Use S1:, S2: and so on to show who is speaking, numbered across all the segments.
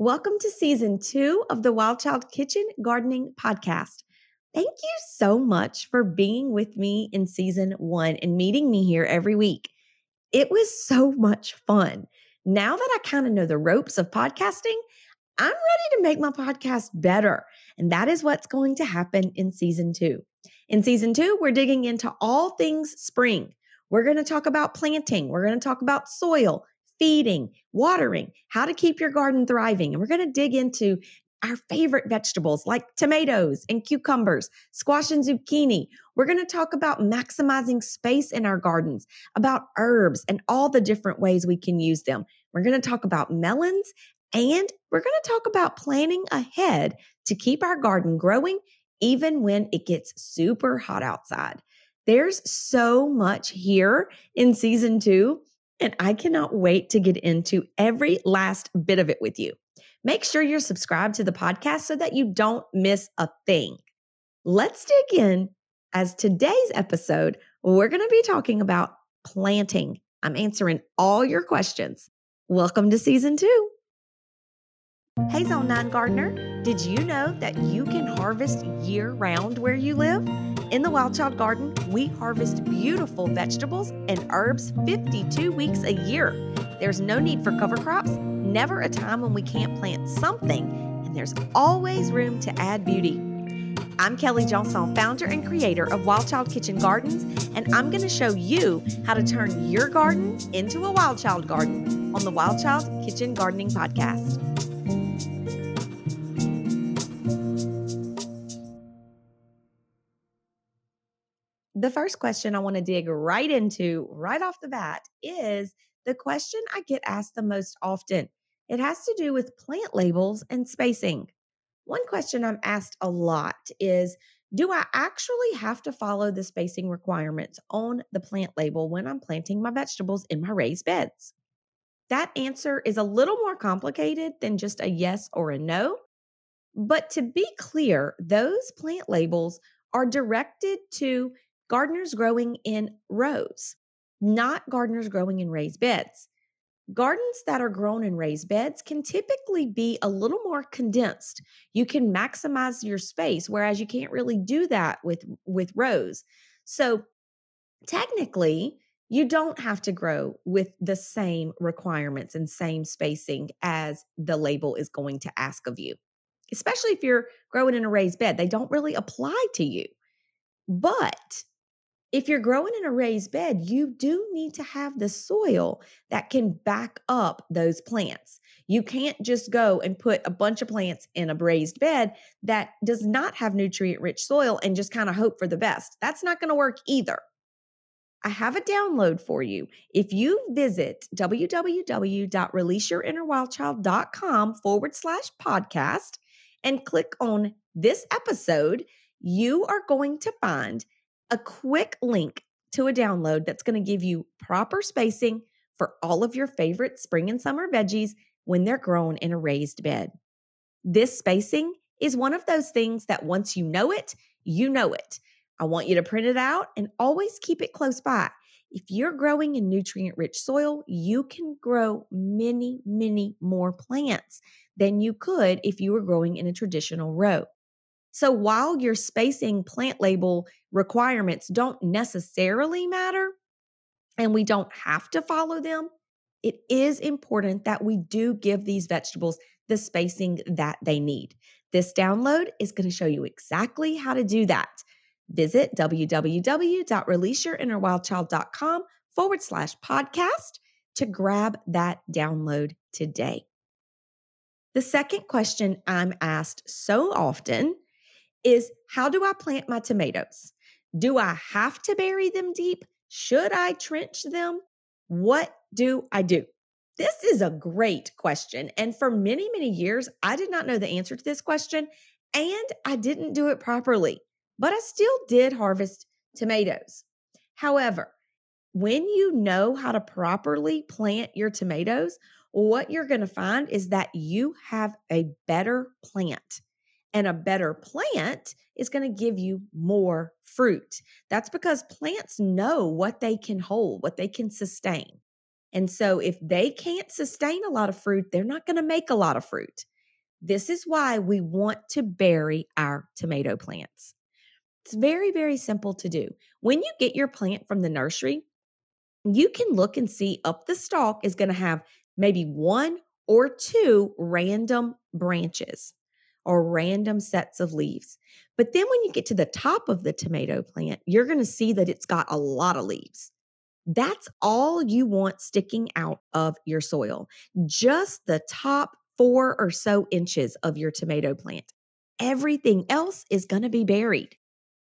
S1: Welcome to season two of the Wild Child Kitchen Gardening Podcast. Thank you so much for being with me in season one and meeting me here every week. It was so much fun. Now that I kind of know the ropes of podcasting, I'm ready to make my podcast better. And that is what's going to happen in season two. In season two, we're digging into all things spring. We're going to talk about planting, we're going to talk about soil, feeding, watering, how to keep your garden thriving. And we're going to dig into our favorite vegetables like tomatoes and cucumbers, squash and zucchini. We're going to talk about maximizing space in our gardens, about herbs and all the different ways we can use them. We're going to talk about melons and we're going to talk about planning ahead to keep our garden growing even when it gets super hot outside. There's so much here in season two, and I cannot wait to get into every last bit of it with you. Make sure you're subscribed to the podcast so that you don't miss a thing. Let's dig in as today's episode, we're going to be talking about planting. I'm answering all your questions. Welcome to season two. Hey, Zone 9 Gardener, did you know that you can harvest year round where you live? In the Wild Child Garden, we harvest beautiful vegetables and herbs 52 weeks a year. There's no need for cover crops, never a time when we can't plant something, and there's always room to add beauty. I'm Kelly Johnson, founder and creator of Wild Child Kitchen Gardens, and I'm going to show you how to turn your garden into a Wild Child garden on the Wild Child Kitchen Gardening Podcast. The first question I want to dig right into right off the bat is the question I get asked the most often. It has to do with plant labels and spacing. One question I'm asked a lot is Do I actually have to follow the spacing requirements on the plant label when I'm planting my vegetables in my raised beds? That answer is a little more complicated than just a yes or a no. But to be clear, those plant labels are directed to gardeners growing in rows, not gardeners growing in raised beds. Gardens that are grown in raised beds can typically be a little more condensed. You can maximize your space whereas you can't really do that with with rows. So technically, you don't have to grow with the same requirements and same spacing as the label is going to ask of you. Especially if you're growing in a raised bed, they don't really apply to you. But if you're growing in a raised bed, you do need to have the soil that can back up those plants. You can't just go and put a bunch of plants in a raised bed that does not have nutrient rich soil and just kind of hope for the best. That's not going to work either. I have a download for you. If you visit www.releaseyourinnerwildchild.com forward slash podcast and click on this episode, you are going to find a quick link to a download that's going to give you proper spacing for all of your favorite spring and summer veggies when they're grown in a raised bed. This spacing is one of those things that once you know it, you know it. I want you to print it out and always keep it close by. If you're growing in nutrient rich soil, you can grow many, many more plants than you could if you were growing in a traditional row. So while your spacing plant label requirements don't necessarily matter and we don't have to follow them, it is important that we do give these vegetables the spacing that they need. This download is going to show you exactly how to do that. Visit www.releaseyourinnerwildchild.com forward slash podcast to grab that download today. The second question I'm asked so often is how do I plant my tomatoes? Do I have to bury them deep? Should I trench them? What do I do? This is a great question. And for many, many years, I did not know the answer to this question and I didn't do it properly, but I still did harvest tomatoes. However, when you know how to properly plant your tomatoes, what you're going to find is that you have a better plant. And a better plant is going to give you more fruit. That's because plants know what they can hold, what they can sustain. And so, if they can't sustain a lot of fruit, they're not going to make a lot of fruit. This is why we want to bury our tomato plants. It's very, very simple to do. When you get your plant from the nursery, you can look and see up the stalk is going to have maybe one or two random branches or random sets of leaves. But then when you get to the top of the tomato plant, you're going to see that it's got a lot of leaves. That's all you want sticking out of your soil, just the top four or so inches of your tomato plant. Everything else is going to be buried.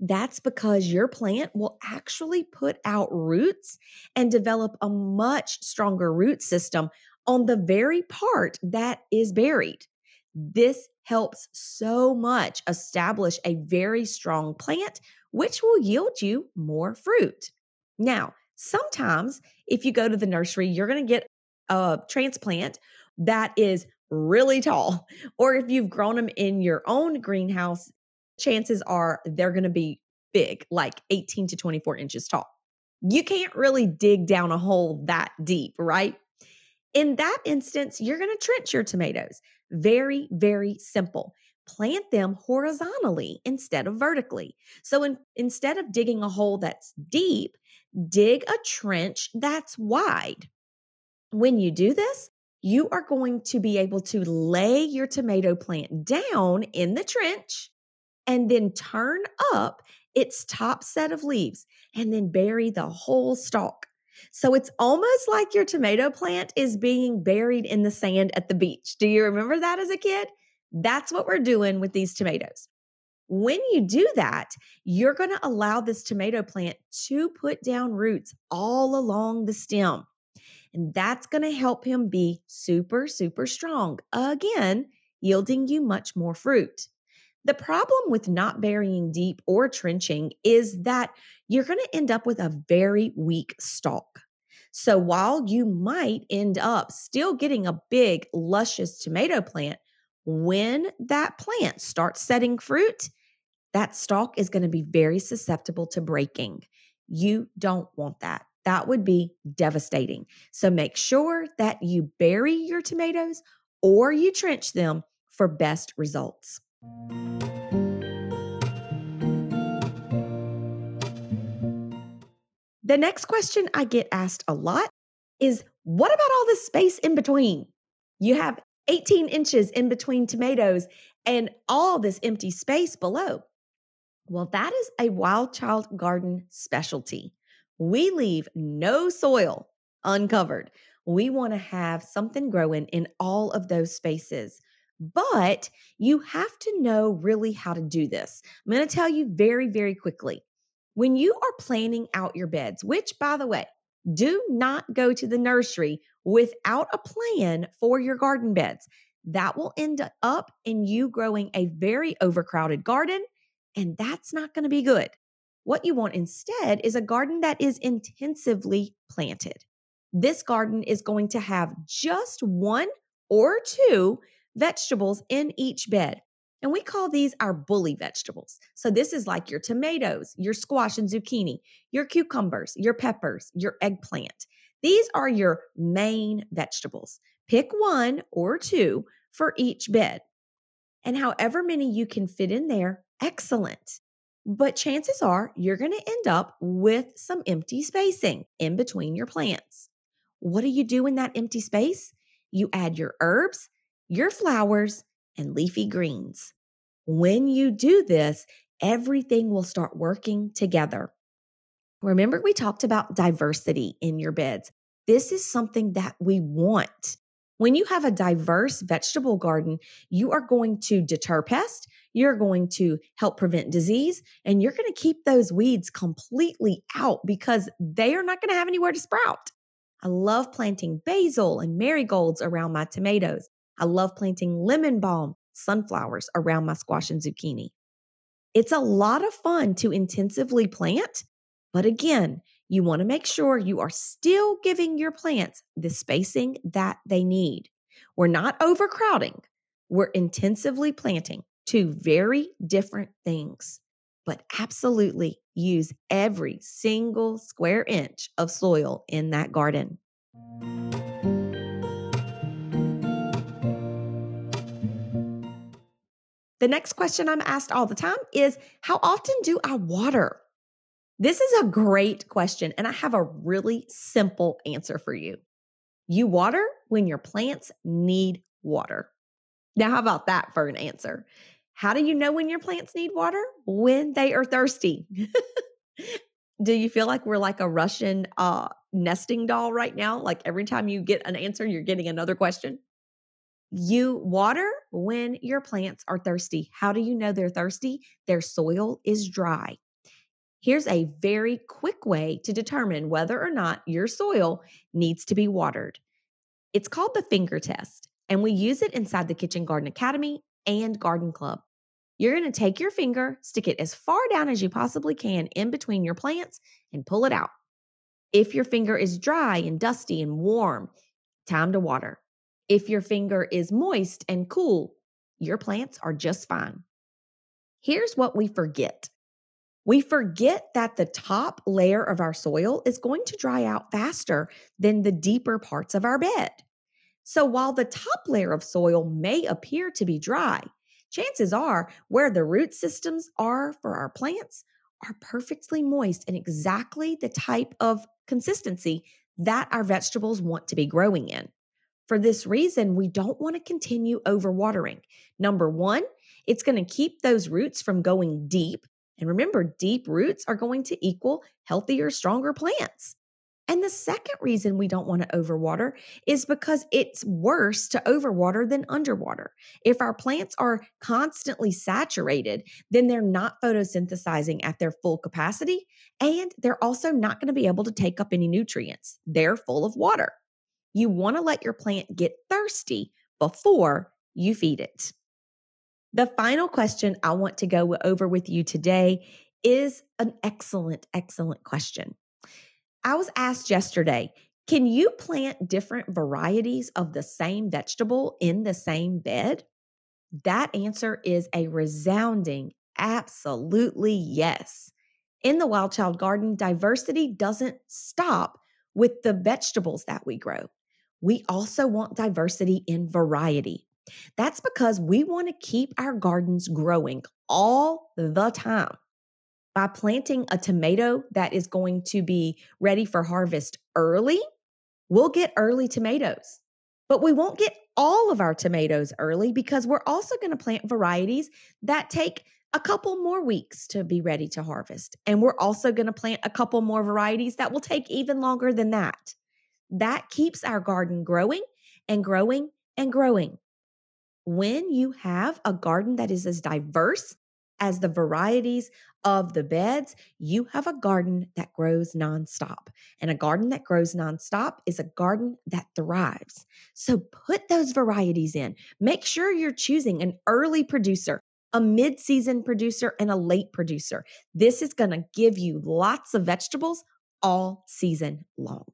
S1: That's because your plant will actually put out roots and develop a much stronger root system on the very part that is buried. This helps so much establish a very strong plant, which will yield you more fruit. Now, sometimes if you go to the nursery, you're going to get a transplant that is really tall. Or if you've grown them in your own greenhouse, chances are they're going to be big, like 18 to 24 inches tall. You can't really dig down a hole that deep, right? In that instance, you're going to trench your tomatoes. Very, very simple. Plant them horizontally instead of vertically. So in, instead of digging a hole that's deep, dig a trench that's wide. When you do this, you are going to be able to lay your tomato plant down in the trench and then turn up its top set of leaves and then bury the whole stalk. So it's almost like your tomato plant is being buried in the sand at the beach. Do you remember that as a kid? That's what we're doing with these tomatoes. When you do that, you're going to allow this tomato plant to put down roots all along the stem. And that's going to help him be super, super strong. Again, yielding you much more fruit. The problem with not burying deep or trenching is that you're going to end up with a very weak stalk. So while you might end up still getting a big, luscious tomato plant, when that plant starts setting fruit, that stalk is going to be very susceptible to breaking. You don't want that. That would be devastating. So make sure that you bury your tomatoes or you trench them for best results. The next question I get asked a lot is what about all this space in between? You have 18 inches in between tomatoes and all this empty space below. Well, that is a wild child garden specialty. We leave no soil uncovered. We want to have something growing in all of those spaces. But you have to know really how to do this. I'm going to tell you very, very quickly. When you are planning out your beds, which by the way, do not go to the nursery without a plan for your garden beds. That will end up in you growing a very overcrowded garden, and that's not going to be good. What you want instead is a garden that is intensively planted. This garden is going to have just one or two vegetables in each bed. And we call these our bully vegetables. So this is like your tomatoes, your squash and zucchini, your cucumbers, your peppers, your eggplant. These are your main vegetables. Pick one or two for each bed. And however many you can fit in there, excellent. But chances are you're going to end up with some empty spacing in between your plants. What do you do in that empty space? You add your herbs your flowers, and leafy greens. When you do this, everything will start working together. Remember, we talked about diversity in your beds. This is something that we want. When you have a diverse vegetable garden, you are going to deter pests, you're going to help prevent disease, and you're going to keep those weeds completely out because they are not going to have anywhere to sprout. I love planting basil and marigolds around my tomatoes. I love planting lemon balm, sunflowers around my squash and zucchini. It's a lot of fun to intensively plant, but again, you want to make sure you are still giving your plants the spacing that they need. We're not overcrowding, we're intensively planting two very different things, but absolutely use every single square inch of soil in that garden. The next question I'm asked all the time is How often do I water? This is a great question, and I have a really simple answer for you. You water when your plants need water. Now, how about that for an answer? How do you know when your plants need water? When they are thirsty. do you feel like we're like a Russian uh, nesting doll right now? Like every time you get an answer, you're getting another question? You water when your plants are thirsty. How do you know they're thirsty? Their soil is dry. Here's a very quick way to determine whether or not your soil needs to be watered. It's called the finger test, and we use it inside the Kitchen Garden Academy and Garden Club. You're going to take your finger, stick it as far down as you possibly can in between your plants, and pull it out. If your finger is dry and dusty and warm, time to water. If your finger is moist and cool, your plants are just fine. Here's what we forget we forget that the top layer of our soil is going to dry out faster than the deeper parts of our bed. So while the top layer of soil may appear to be dry, chances are where the root systems are for our plants are perfectly moist and exactly the type of consistency that our vegetables want to be growing in. For this reason, we don't want to continue overwatering. Number one, it's going to keep those roots from going deep. And remember, deep roots are going to equal healthier, stronger plants. And the second reason we don't want to overwater is because it's worse to overwater than underwater. If our plants are constantly saturated, then they're not photosynthesizing at their full capacity, and they're also not going to be able to take up any nutrients. They're full of water. You want to let your plant get thirsty before you feed it. The final question I want to go over with you today is an excellent, excellent question. I was asked yesterday can you plant different varieties of the same vegetable in the same bed? That answer is a resounding absolutely yes. In the Wild Child Garden, diversity doesn't stop with the vegetables that we grow we also want diversity in variety. That's because we want to keep our gardens growing all the time. By planting a tomato that is going to be ready for harvest early, we'll get early tomatoes. But we won't get all of our tomatoes early because we're also going to plant varieties that take a couple more weeks to be ready to harvest. And we're also going to plant a couple more varieties that will take even longer than that. That keeps our garden growing and growing and growing. When you have a garden that is as diverse as the varieties of the beds, you have a garden that grows nonstop. And a garden that grows nonstop is a garden that thrives. So put those varieties in. Make sure you're choosing an early producer, a mid season producer, and a late producer. This is going to give you lots of vegetables all season long.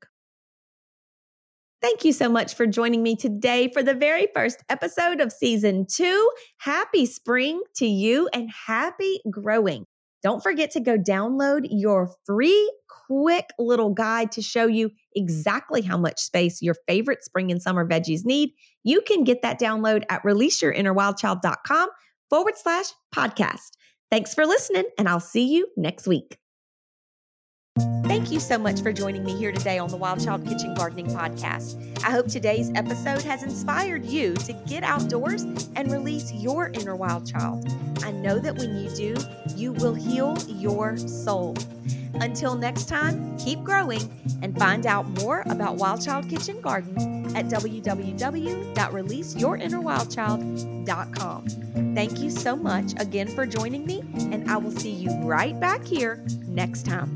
S1: Thank you so much for joining me today for the very first episode of season two. Happy spring to you and happy growing. Don't forget to go download your free, quick little guide to show you exactly how much space your favorite spring and summer veggies need. You can get that download at releaseyourinnerwildchild.com forward slash podcast. Thanks for listening, and I'll see you next week. Thank you so much for joining me here today on the Wild Child Kitchen Gardening Podcast. I hope today's episode has inspired you to get outdoors and release your inner wild child. I know that when you do, you will heal your soul. Until next time, keep growing and find out more about Wild Child Kitchen Gardens at www.releaseyourinnerwildchild.com. Thank you so much again for joining me, and I will see you right back here next time.